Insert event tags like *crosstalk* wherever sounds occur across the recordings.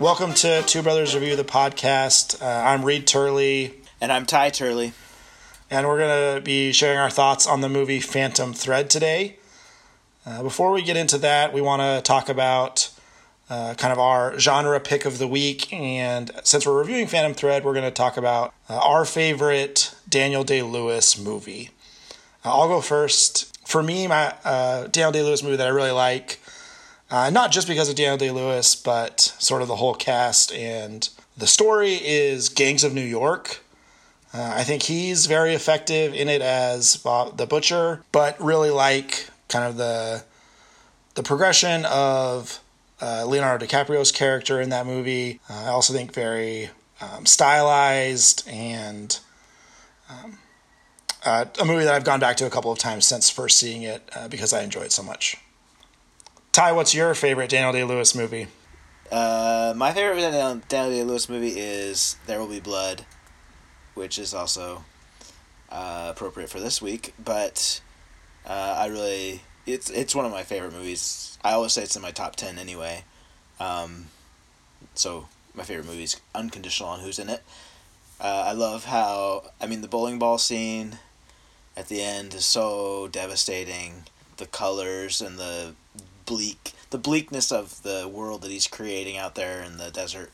Welcome to Two Brothers Review the podcast. Uh, I'm Reed Turley, And I'm Ty Turley. and we're going to be sharing our thoughts on the movie Phantom Thread today. Uh, before we get into that, we want to talk about uh, kind of our genre pick of the week. And since we're reviewing Phantom Thread, we're going to talk about uh, our favorite Daniel Day Lewis movie. Uh, I'll go first. For me, my uh, Daniel Day Lewis movie that I really like, uh, not just because of Daniel Day Lewis, but sort of the whole cast and the story, is Gangs of New York. Uh, I think he's very effective in it as Bob the Butcher, but really like kind of the the progression of uh, Leonardo DiCaprio's character in that movie. Uh, I also think very um, stylized and um, uh, a movie that I've gone back to a couple of times since first seeing it uh, because I enjoy it so much. Ty, what's your favorite Daniel Day Lewis movie? Uh, my favorite Daniel Day Lewis movie is There Will Be Blood, which is also uh, appropriate for this week. But uh, I really, it's it's one of my favorite movies. I always say it's in my top ten anyway. Um, so my favorite movie is unconditional on who's in it. Uh, I love how I mean the bowling ball scene at the end is so devastating. The colors and the bleak the bleakness of the world that he's creating out there in the desert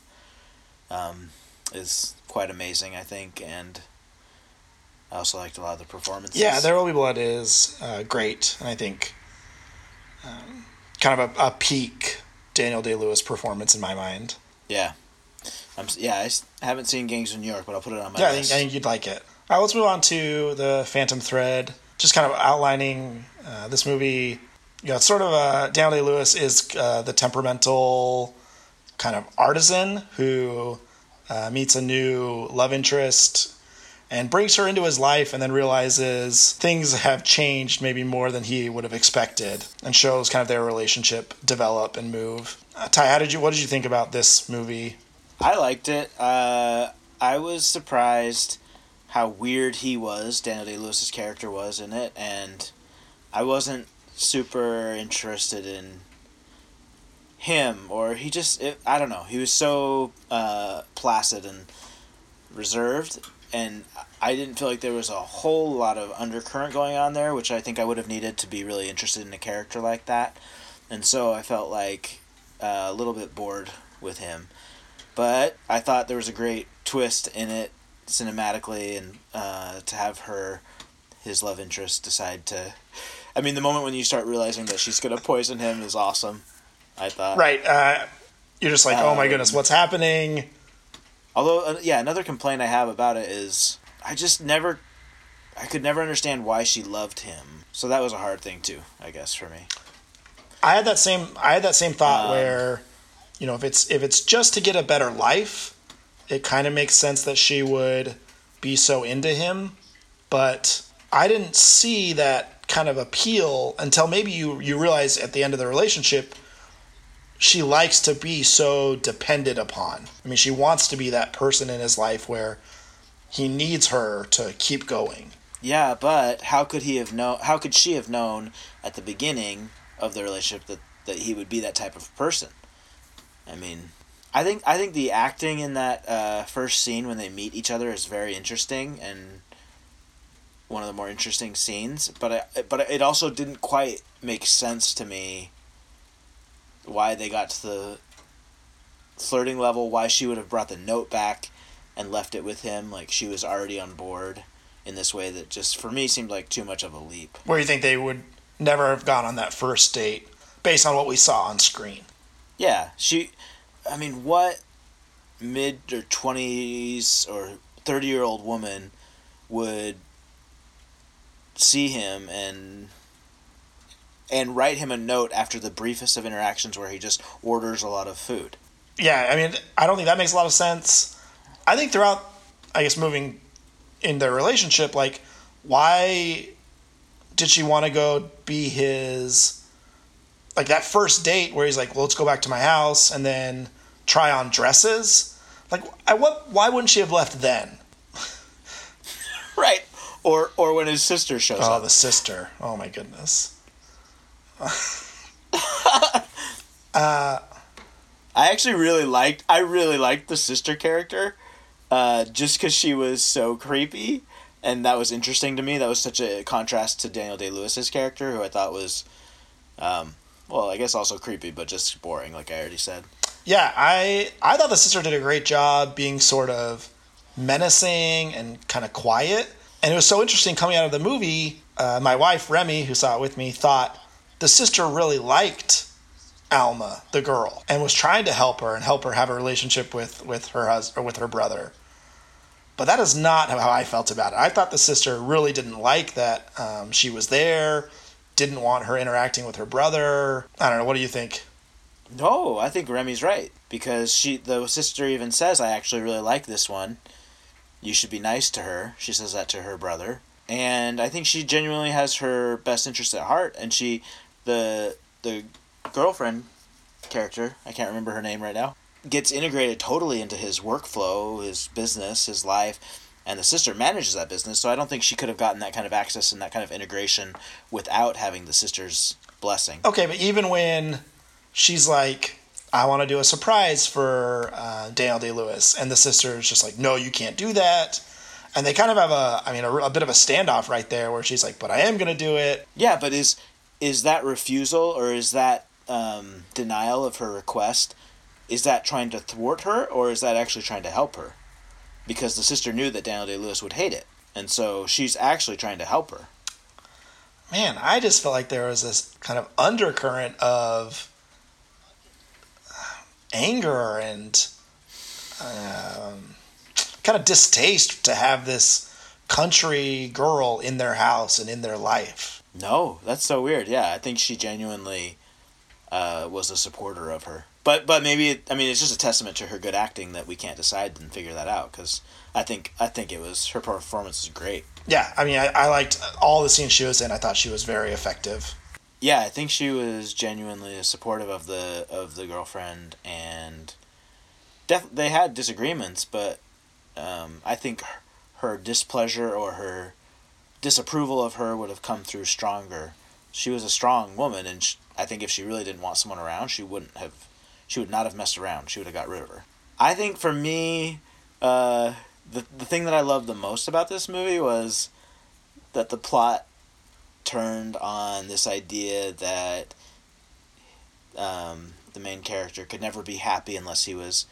um, is quite amazing, I think, and I also liked a lot of the performances. Yeah, There Will Be Blood is uh, great, and I think um, kind of a, a peak Daniel Day Lewis performance in my mind. yeah, I'm yeah. I haven't seen Gangs of New York, but I'll put it on my Yeah, I think. I think you'd like it. All right, let's move on to the Phantom Thread. Just kind of outlining uh, this movie. You know, it's sort of uh, Daniel Day Lewis is uh, the temperamental kind of artisan who uh, meets a new love interest and brings her into his life and then realizes things have changed maybe more than he would have expected and shows kind of their relationship develop and move. Uh, Ty, how did you what did you think about this movie? I liked it. Uh, I was surprised how weird he was. Daniel Day Lewis's character was in it, and I wasn't super interested in him or he just it, I don't know. He was so uh, placid and reserved, and I didn't feel like there was a whole lot of undercurrent going on there, which I think I would have needed to be really interested in a character like that. And so I felt like uh, a little bit bored with him but I thought there was a great twist in it cinematically, and uh, to have her, his love interest, decide to. I mean, the moment when you start realizing that she's gonna poison him is awesome. I thought. Right. Uh, you're just like, oh my Um, goodness, what's happening? Although, uh, yeah, another complaint I have about it is I just never, I could never understand why she loved him. So that was a hard thing too, I guess, for me. I had that same I had that same thought Um, where, you know, if it's if it's just to get a better life, it kind of makes sense that she would be so into him, but I didn't see that kind of appeal until maybe you you realize at the end of the relationship she likes to be so dependent upon. I mean, she wants to be that person in his life where he needs her to keep going. Yeah, but how could he have known? How could she have known at the beginning of the relationship that that he would be that type of person? I mean, I think I think the acting in that uh, first scene when they meet each other is very interesting and one of the more interesting scenes. But I, but it also didn't quite make sense to me why they got to the flirting level. Why she would have brought the note back and left it with him like she was already on board in this way that just for me seemed like too much of a leap. Where you think they would never have gone on that first date based on what we saw on screen. Yeah, she I mean, what mid or 20s or 30-year-old woman would see him and and write him a note after the briefest of interactions where he just orders a lot of food. Yeah, I mean, I don't think that makes a lot of sense. I think throughout, I guess, moving in their relationship, like, why did she want to go be his, like, that first date where he's like, well, let's go back to my house and then try on dresses? Like, I, what? Why wouldn't she have left then? *laughs* Right. Or or when his sister shows Oh, up. Oh, the sister. Oh my goodness. *laughs* I actually really liked. I really liked the sister character, uh, just because she was so creepy, and that was interesting to me. That was such a contrast to Daniel Day Lewis's character, who I thought was, um, well, I guess also creepy, but just boring, like I already said. Yeah, I I thought the sister did a great job being sort of menacing and kind of quiet. And it was so interesting coming out of the movie. Uh, my wife Remy, who saw it with me, thought the sister really liked Alma, the girl, and was trying to help her and help her have a relationship with with her husband or with her brother. But that is not how I felt about it. I thought the sister really didn't like that um, she was there, didn't want her interacting with her brother. I don't know. What do you think? No, I think Remy's right because she the sister even says, "I actually really like this one. You should be nice to her." She says that to her brother, and I think she genuinely has her best interest at heart. And she, the the girlfriend character, I can't remember her name right now, gets integrated totally into his workflow, his business, his life. And the sister manages that business, so I don't think she could have gotten that kind of access and that kind of integration without having the sister's blessing. Okay, but even when she's like, I want to do a surprise for uh, Daniel Day Lewis, and the sister's just like, no, you can't do that. And they kind of have a, I mean, a, a bit of a standoff right there, where she's like, but I am going to do it. Yeah, but is is that refusal or is that um, denial of her request? Is that trying to thwart her, or is that actually trying to help her? Because the sister knew that Daniel Day Lewis would hate it, and so she's actually trying to help her. Man, I just felt like there was this kind of undercurrent of anger and um, kind of distaste to have this country girl in their house and in their life. No, that's so weird. Yeah, I think she genuinely uh, was a supporter of her. But but maybe it, I mean it's just a testament to her good acting that we can't decide and figure that out because I think I think it was her performance is great. Yeah, I mean I, I liked all the scenes she was in. I thought she was very effective. Yeah, I think she was genuinely supportive of the of the girlfriend and def- they had disagreements, but um, I think her, her displeasure or her disapproval of her would have come through stronger. She was a strong woman, and she, I think if she really didn't want someone around, she wouldn't have. She would not have messed around. She would have got rid of her. I think for me, uh, the the thing that I loved the most about this movie was that the plot turned on this idea that um, the main character could never be happy unless he was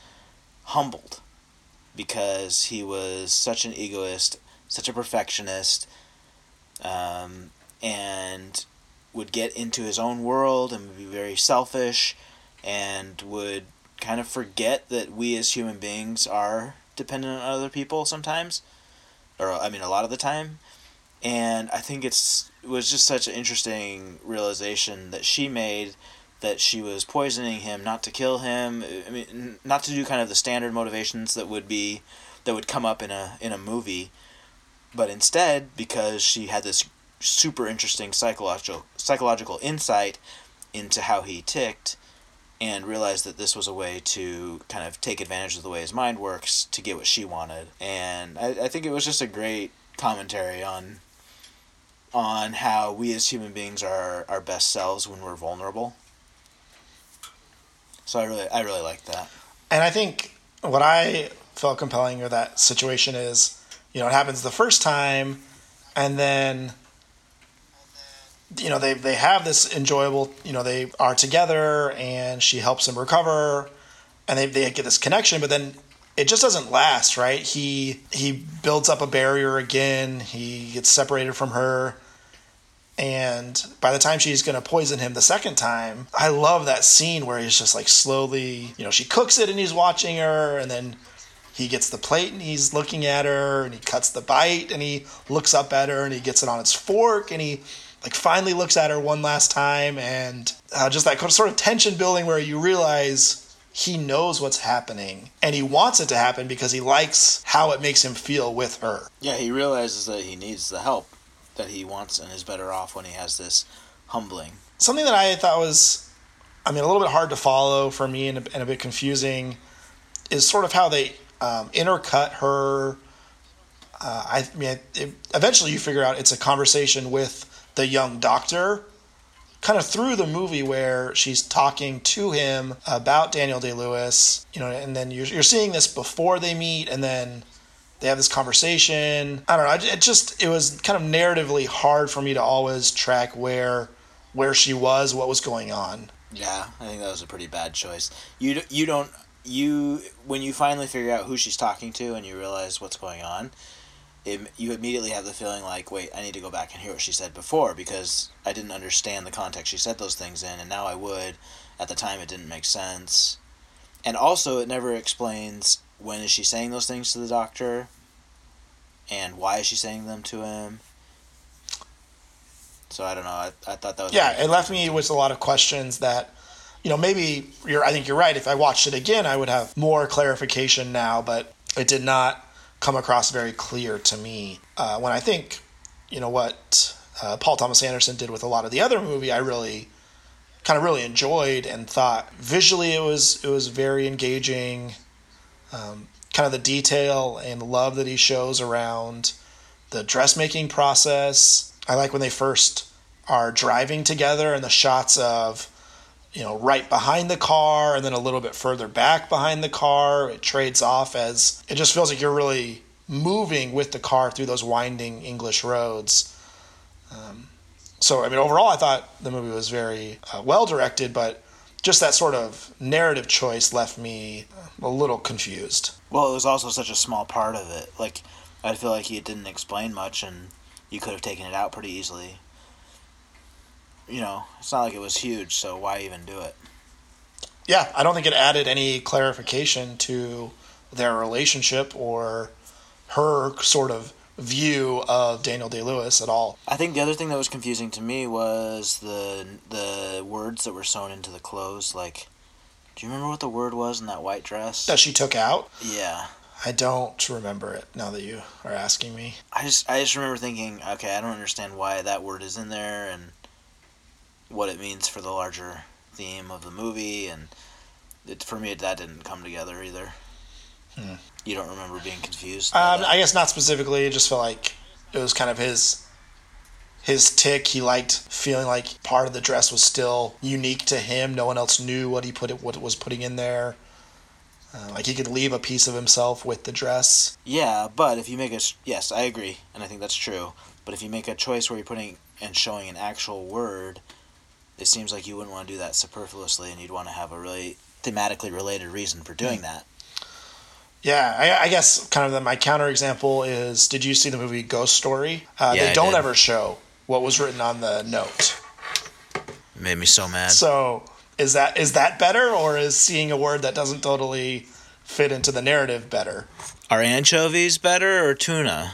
humbled. Because he was such an egoist, such a perfectionist, um, and would get into his own world and would be very selfish and would kind of forget that we as human beings are dependent on other people sometimes. Or I mean a lot of the time and I think it's it was just such an interesting realization that she made that she was poisoning him not to kill him. I mean not to do kind of the standard motivations that would be that would come up in a in a movie but instead because she had this super interesting psychological psychological insight into how he ticked and realized that this was a way to kind of take advantage of the way his mind works to get what she wanted. And I, I think it was just a great commentary on on how we as human beings are our best selves when we're vulnerable. So I really I really like that. And I think what I felt compelling with that situation is, you know, it happens the first time, and then, you know, they they have this enjoyable, you know, they are together, and she helps him recover, and they they get this connection, but then it just doesn't last, right? He he builds up a barrier again. He gets separated from her. And by the time she's going to poison him the second time, I love that scene where he's just like slowly, you know, she cooks it and he's watching her, and then he gets the plate and he's looking at her, and he cuts the bite and he looks up at her and he gets it on his fork and he like finally looks at her one last time, and uh, just that sort of tension building where you realize he knows what's happening and he wants it to happen because he likes how it makes him feel with her. Yeah, he realizes that he needs the help that he wants and is better off when he has this humbling. Something that I thought was, I mean, a little bit hard to follow for me and a, and a bit confusing is sort of how they um, intercut her. Uh, I mean, it, eventually you figure out it's a conversation with the young doctor kind of through the movie where she's talking to him about Daniel Day Lewis, you know, and then you're, you're seeing this before they meet, and then they have this conversation. I don't know. It just it was kind of narratively hard for me to always track where where she was, what was going on. Yeah, I think that was a pretty bad choice. You you don't you when you finally figure out who she's talking to and you realize what's going on, it, you immediately have the feeling like, wait, I need to go back and hear what she said before because I didn't understand the context she said those things in, and now I would. At the time, it didn't make sense, and also it never explains when is she saying those things to the doctor, and why is she saying them to him. So I don't know. I, I thought that was yeah. It left me with a lot of questions that you know, maybe you're. I think you're right. If I watched it again, I would have more clarification now, but it did not come across very clear to me. Uh, when I think, you know, what uh, Paul Thomas Anderson did with a lot of the other movie, I really kind of really enjoyed and thought visually it was it was very engaging. Um, kind of the detail and love that he shows around the dressmaking process. I like when they first are driving together and the shots of you know, right behind the car and then a little bit further back behind the car. It trades off as it just feels like you're really moving with the car through those winding English roads. Um, so, I mean, overall, I thought the movie was very uh, well directed, but just that sort of narrative choice left me a little confused. Well, it was also such a small part of it. Like, I feel like he didn't explain much, and you could have taken it out pretty easily you know, it's not like it was huge, so why even do it? Yeah, I don't think it added any clarification to their relationship or her sort of view of Daniel Day Lewis at all. I think the other thing that was confusing to me was the the words that were sewn into the clothes. Like, do you remember what the word was in that white dress that she took out? Yeah, I don't remember it now that you are asking me. I just I just remember thinking, okay, I don't understand why that word is in there, and what it means for the larger theme of the movie, and it, for me that didn't come together either. Hmm. You don't remember being confused? Um, I guess not specifically. It just felt like it was kind of his his tick. He liked feeling like part of the dress was still unique to him. No one else knew what he put it, what it was putting in there. Uh, like he could leave a piece of himself with the dress. Yeah, but if you make a yes, I agree, and I think that's true. But if you make a choice where you're putting and showing an actual word it seems like you wouldn't want to do that superfluously, and you'd want to have a really thematically related reason for doing that. Yeah, I, I guess kind of the, my counterexample is: Did you see the movie Ghost Story? Uh, yeah, they don't ever show what was written on the note. made me so mad. So is that is that better, or is seeing a word that doesn't totally fit into the narrative better? Are anchovies better or tuna?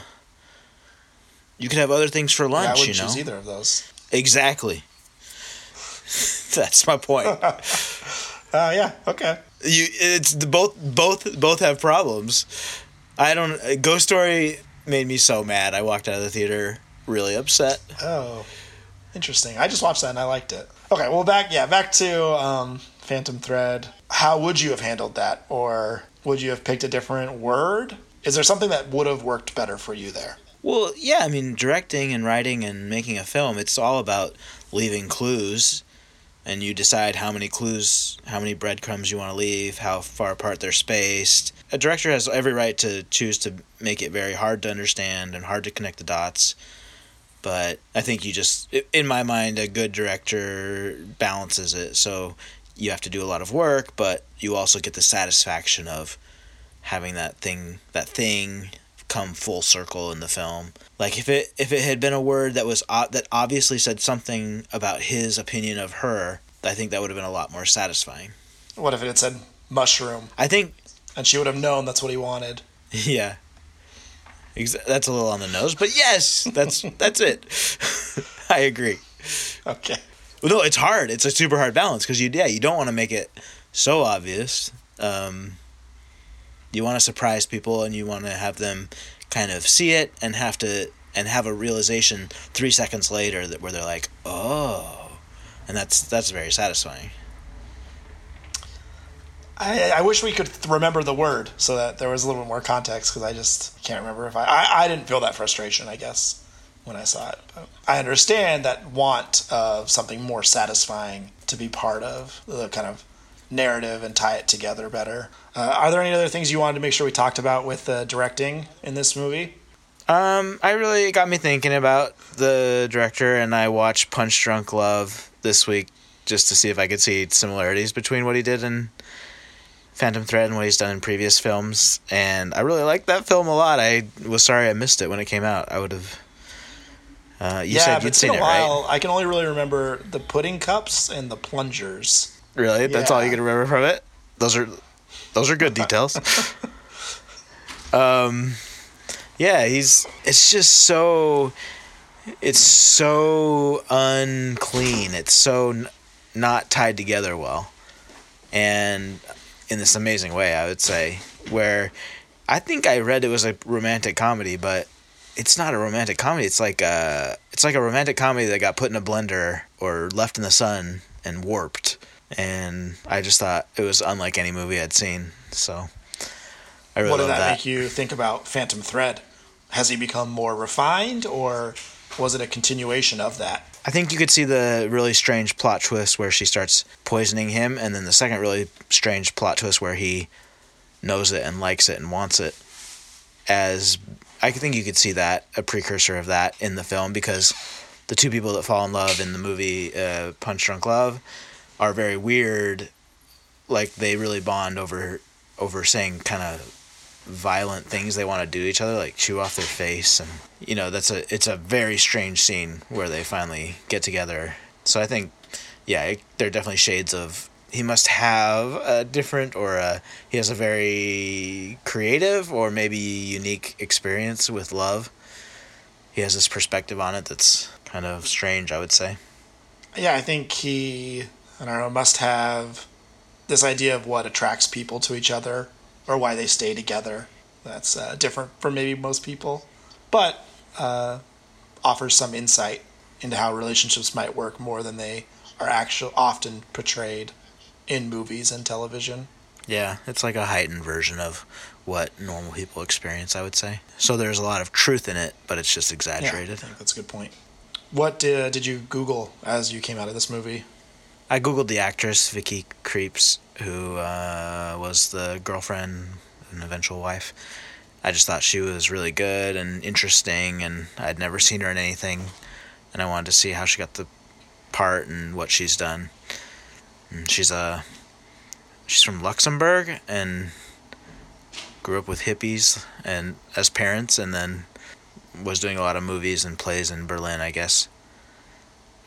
You could have other things for lunch. Yeah, I wouldn't you know? choose either of those. Exactly. *laughs* That's my point. *laughs* uh, yeah. Okay. You, it's both both both have problems. I don't. Ghost Story made me so mad. I walked out of the theater really upset. Oh, interesting. I just watched that and I liked it. Okay, well back yeah back to um, Phantom Thread. How would you have handled that, or would you have picked a different word? Is there something that would have worked better for you there? Well, yeah. I mean, directing and writing and making a film, it's all about leaving clues and you decide how many clues, how many breadcrumbs you want to leave, how far apart they're spaced. A director has every right to choose to make it very hard to understand and hard to connect the dots. But I think you just, in my mind, a good director balances it. So you have to do a lot of work, but you also get the satisfaction of having that thing, that thing come full circle in the film. Like if it if it had been a word that was that obviously said something about his opinion of her, I think that would have been a lot more satisfying. What if it had said mushroom? I think, and she would have known that's what he wanted. *laughs* Yeah, that's a little on the nose, but yes, that's *laughs* that's it. *laughs* I agree. Okay. Well, no, it's hard. It's a super hard balance because you yeah you don't want to make it so obvious. Um, you want to surprise people and you want to have them kind of see it and have to and have a realization three seconds later that where they're like oh and that's that's very satisfying I, I wish we could remember the word so that there was a little bit more context because I just can't remember if I, I I didn't feel that frustration I guess when I saw it. But I understand that want of something more satisfying to be part of the kind of narrative and tie it together better. Uh, are there any other things you wanted to make sure we talked about with uh, directing in this movie? Um, I really got me thinking about the director, and I watched Punch Drunk Love this week just to see if I could see similarities between what he did in Phantom Thread and what he's done in previous films. And I really liked that film a lot. I was sorry I missed it when it came out. I would have. Uh, you yeah, said you'd seen it, right? while. I can only really remember the pudding cups and the plungers. Really? That's all you can remember from it? Those are those are good details. *laughs* um yeah, he's it's just so it's so unclean. It's so n- not tied together well. And in this amazing way, I would say, where I think I read it was a romantic comedy, but it's not a romantic comedy. It's like a it's like a romantic comedy that got put in a blender or left in the sun and warped. And I just thought it was unlike any movie I'd seen. So I really what did that, that. make you think about Phantom Thread? Has he become more refined, or was it a continuation of that? I think you could see the really strange plot twist where she starts poisoning him, and then the second really strange plot twist where he knows it and likes it and wants it. As I think you could see that a precursor of that in the film because the two people that fall in love in the movie uh, Punch Drunk Love are very weird. Like they really bond over over saying kind of violent things they want to do each other, like chew off their face, and you know that's a it's a very strange scene where they finally get together. So I think, yeah, it, there are definitely shades of he must have a different or a he has a very creative or maybe unique experience with love. He has this perspective on it that's kind of strange, I would say. Yeah, I think he, I don't know, must have this idea of what attracts people to each other or why they stay together. That's uh, different from maybe most people, but uh, offers some insight into how relationships might work more than they are actually often portrayed in movies and television. Yeah, it's like a heightened version of what normal people experience, I would say. So there's a lot of truth in it, but it's just Yeah, I exaggerated. think that's a good point. What uh, did you Google as you came out of this movie? I googled the actress Vicky Krieps, who uh, was the girlfriend and eventual wife. I just thought she was really good and interesting, and I'd never seen her in anything, and I wanted to see how she got the part and what she's done. And she's a she's from Luxembourg and grew up with hippies and as parents, and then was doing a lot of movies and plays in Berlin, I guess.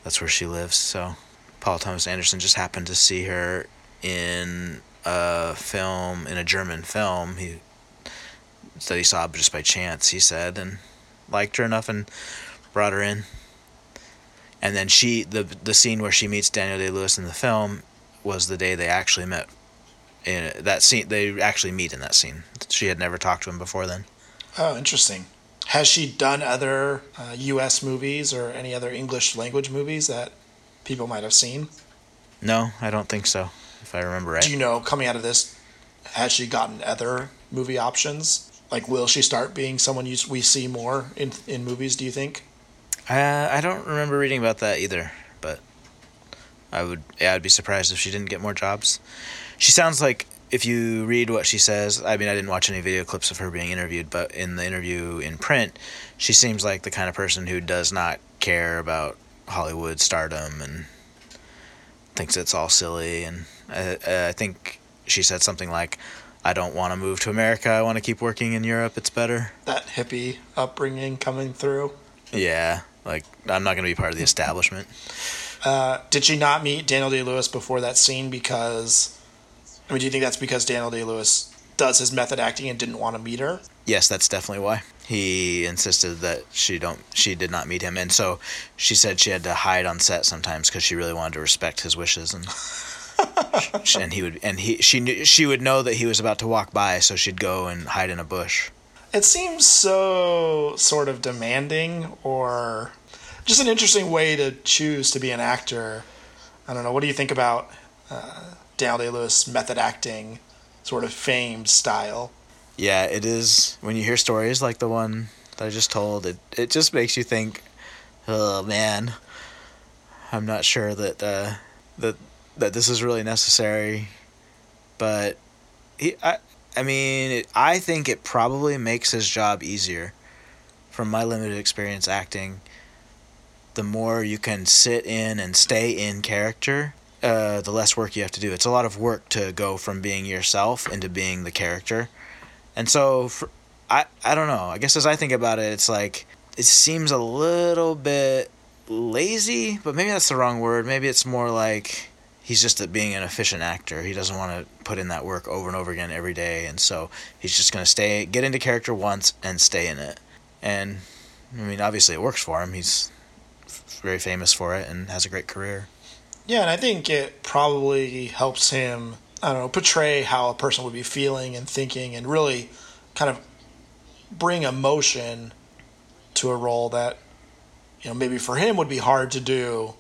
That's where she lives, so. Paul Thomas Anderson just happened to see her in a film in a German film he that he saw just by chance he said and liked her enough and brought her in and then she the the scene where she meets Daniel Day Lewis in the film was the day they actually met in that scene they actually meet in that scene she had never talked to him before then Oh, interesting. Has she done other uh, U.S. movies or any other English language movies that people might have seen? no I don't think so if I remember right Do you know, coming out of this, has she gotten other movie options? Like, will she start being someone you, we see more in in movies? Do you think? Uh, I don't remember reading about that either, but I would yeah, I'd be surprised if she didn't get more jobs. She sounds like if you read what she says, I mean I didn't watch any video clips of her being interviewed, but in the interview in print, she seems like the kind of person who does not care about Hollywood stardom and thinks it's all silly and I, I think she said something like I don't want to move to America. I want to keep working in Europe. It's better. That hippie upbringing coming through. Yeah, like I'm not going to be part of the establishment. Uh, did she not meet Daniel Day Lewis before that scene? Because, I mean, do you think that's because Daniel Day Lewis does his method acting and didn't want to meet her? Yes, that's definitely why. He insisted that she don't she did not meet him and so she said she had to hide on set sometimes cuz she really wanted to respect his wishes and *laughs* and he would and he she knew she would know that he was about to walk by so she'd go and hide in a bush. It seems so sort of demanding or just an interesting way to choose to be an actor. I don't know. What do you think about uh, Daniel Day Lewis method acting, sort of famed style? Yeah, it is when you hear stories like the one that I just told, it it just makes you think oh man, I'm not sure that uh, that that this is really necessary, but he, I, I mean, it, I think it probably makes his job easier. From my limited experience acting, the more you can sit in and stay in character, uh, the less work you have to do. It's a lot of work to go from being yourself into being the character, and so for, I I don't know. I guess as I think about it, it's like it seems a little bit lazy, but maybe that's the wrong word. Maybe it's more like he's just being an efficient actor. He doesn't want to put in that work over and over again every day, and so he's just gonna stay, get into character once, and stay in it. And I mean, obviously, it works for him. He's very famous for it and has a great career. Yeah, and I think it probably helps him. I don't know, portray how a person would be feeling and thinking, and really kind of bring emotion to a role that you know maybe for him would be hard to do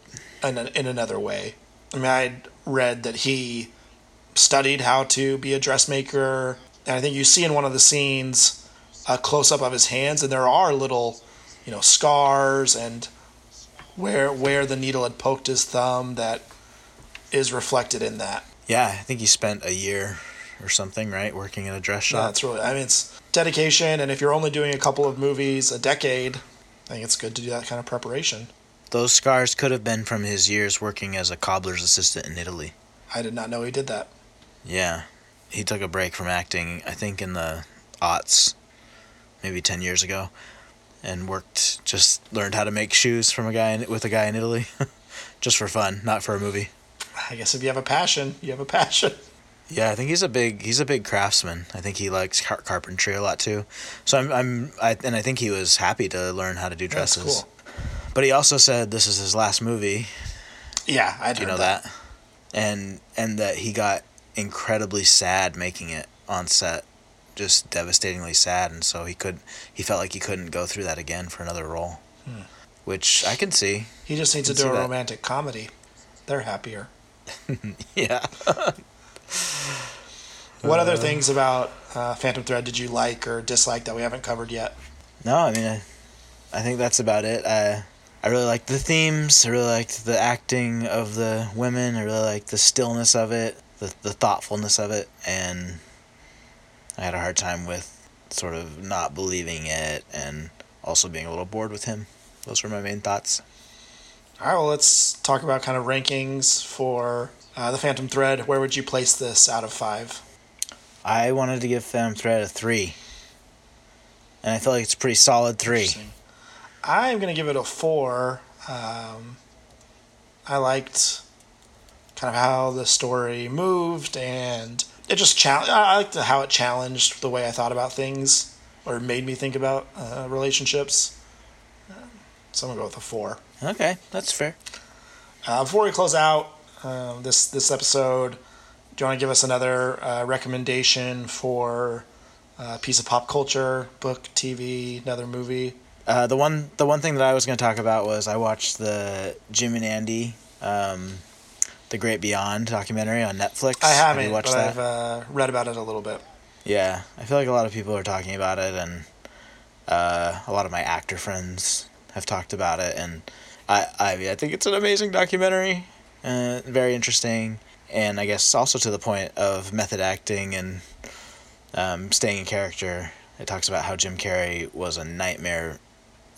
in, in another way. I mean, I read that he studied how to be a dressmaker, and I think you see in one of the scenes a close up of his hands, and there are little, you know, scars and where where the needle had poked his thumb that is reflected in that. Yeah, I think he spent a year or something, right, working in a dress shop. That's really. I mean, it's dedication, and if you're only doing a couple of movies a decade, I think it's good to do that kind of preparation. Those scars could have been from his years working as a cobbler's assistant in Italy. I did not know he did that. Yeah, he took a break from acting. I think in the aughts, maybe ten years ago, and worked. Just learned how to make shoes from a guy in, with a guy in Italy, *laughs* just for fun, not for a movie. I guess if you have a passion, you have a passion. Yeah, I think he's a big he's a big craftsman. I think he likes car- carpentry a lot too. So I'm I'm I, and I think he was happy to learn how to do dresses. That's cool. But he also said this is his last movie. Yeah, I do you know that. that. And and that he got incredibly sad making it on set, just devastatingly sad, and so he could he felt like he couldn't go through that again for another role, hmm. which I can see. He just needs to do a romantic comedy. They're happier. *laughs* yeah. what other things about uh, Phantom Thread did you like or dislike that we haven't covered yet? No, I mean, I, I think that's about it. I I really liked the themes. I really liked the acting of the women. I really liked the stillness of it, the the thoughtfulness of it, and I had a hard time with sort of not believing it and also being a little bored with him. Those were my main thoughts. All right, well, let's talk about kind of rankings for uh, the Phantom Thread. Where would you place this out of five? I wanted to give Phantom Thread a three, and I feel like it's a pretty solid three. I'm going to give it a four. Um, I liked kind of how the story moved, and it just challenged. I liked how it challenged the way I thought about things, or made me think about uh, relationships. So I'm gonna go with a four. Okay, that's fair. Uh, before we close out um, this this episode, do you want to give us another uh, recommendation for a piece of pop culture, book, TV, another movie? Uh, the one the one thing that I was going to talk about was I watched the Jim and Andy, um, the Great Beyond documentary on Netflix. I haven't, Have but that? I've uh, read about it a little bit. Yeah, I feel like a lot of people are talking about it, and uh, a lot of my actor friends have talked about it, and I I, mean, I think it's an amazing documentary, uh, very interesting, and I guess also to the point of method acting and um, staying in character. It talks about how Jim Carrey was a nightmare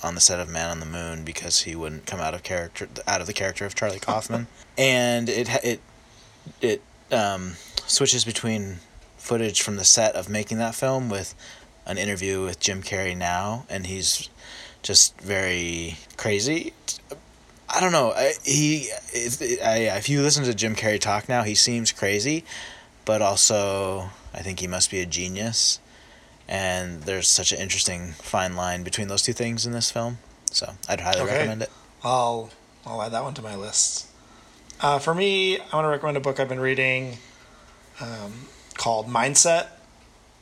on the set of Man on the Moon because he wouldn't come out of character out of the character of Charlie Kaufman, *laughs* and it it it um, switches between footage from the set of making that film with an interview with Jim Carrey now, and he's just very crazy. I don't know. I, he, I, if you listen to Jim Carrey talk now, he seems crazy, but also I think he must be a genius. And there's such an interesting fine line between those two things in this film. So I'd highly okay. recommend it. I'll I'll add that one to my list. Uh, for me, I want to recommend a book I've been reading um, called Mindset,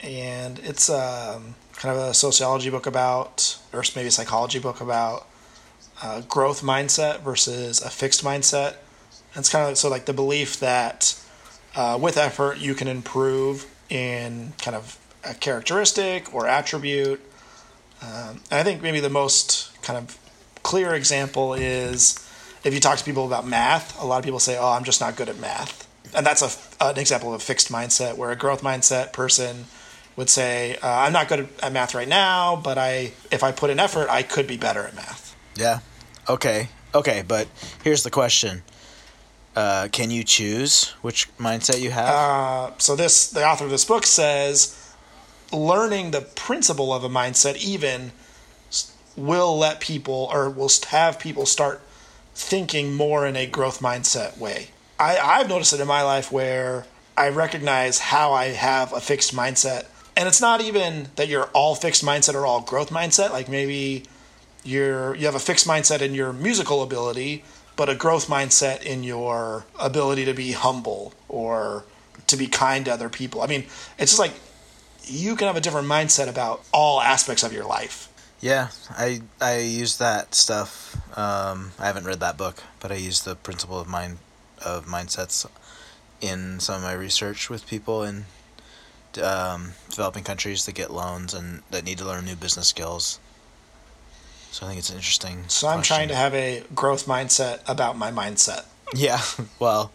and it's um, kind of a sociology book about, or maybe a psychology book about uh, growth mindset versus a fixed mindset. And it's kind of so like the belief that uh, with effort you can improve in kind of a characteristic or attribute. Um, and I think maybe the most kind of clear example is if you talk to people about math, a lot of people say, "Oh, I'm just not good at math," and that's a an example of a fixed mindset. Where a growth mindset person would say, uh, "I'm not good at math right now, but I if I put in effort, I could be better at math." Yeah. Okay. Okay, but here's the question. Uh, can you choose which mindset you have? Uh, so this the author of this book says learning the principle of a mindset even will let people or will have people start thinking more in a growth mindset way. I, I've noticed it in my life where I recognize how I have a fixed mindset. And it's not even that you're all fixed mindset or all growth mindset. Like maybe you're you have a fixed mindset in your musical ability, but a growth mindset in your ability to be humble or to be kind to other people. I mean, it's just like you can have a different mindset about all aspects of your life. Yeah, I I use that stuff. Um, I haven't read that book, but I use the principle of mind of mindsets in some of my research with people in um, developing countries that get loans and that need to learn new business skills. So I think it's interesting. So I'm trying to have a growth mindset about my mindset. Yeah, *laughs* well,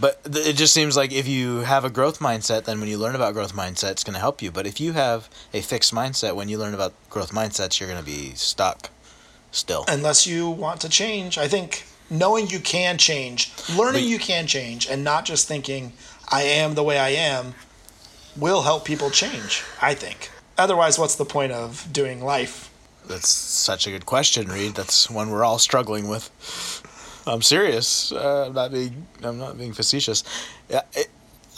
but th- it just seems like if you have a growth mindset, then when you learn about growth mindset, it's going to help you. But if you have a fixed mindset, when you learn about growth mindsets, you're going to be stuck still. Unless you want to change. I think knowing you can change, learning but, you can change, and not just thinking, I am the way I am, will help people change, I think. Otherwise, what's the point of doing life? That's such a good question, Reed. That's one we're all struggling with. I'm serious. Uh, I'm not being. I'm not being facetious. Yeah, it,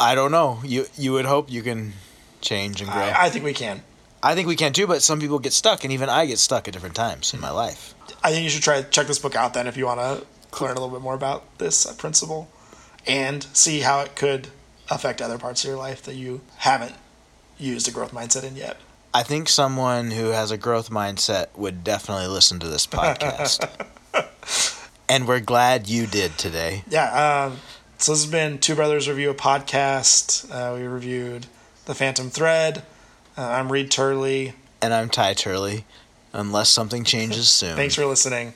I don't know. You you would hope you can change and grow. I, I, think we can. I think we can too, but some people get stuck, and even I get stuck at different times in my life. I think you should try to check this book out then if you want to learn a little bit more about this principle, and see how it could affect other parts of your life that you haven't used a growth mindset in yet. I think someone who has a growth mindset would definitely listen to this podcast. *laughs* And we're glad you did today. Yeah. Um, so this has been Two Brothers Review a Podcast. Uh, we reviewed The Phantom Thread. Uh, I'm Reed Turley. And I'm Ty Turley. Unless something changes *laughs* soon. Thanks for listening.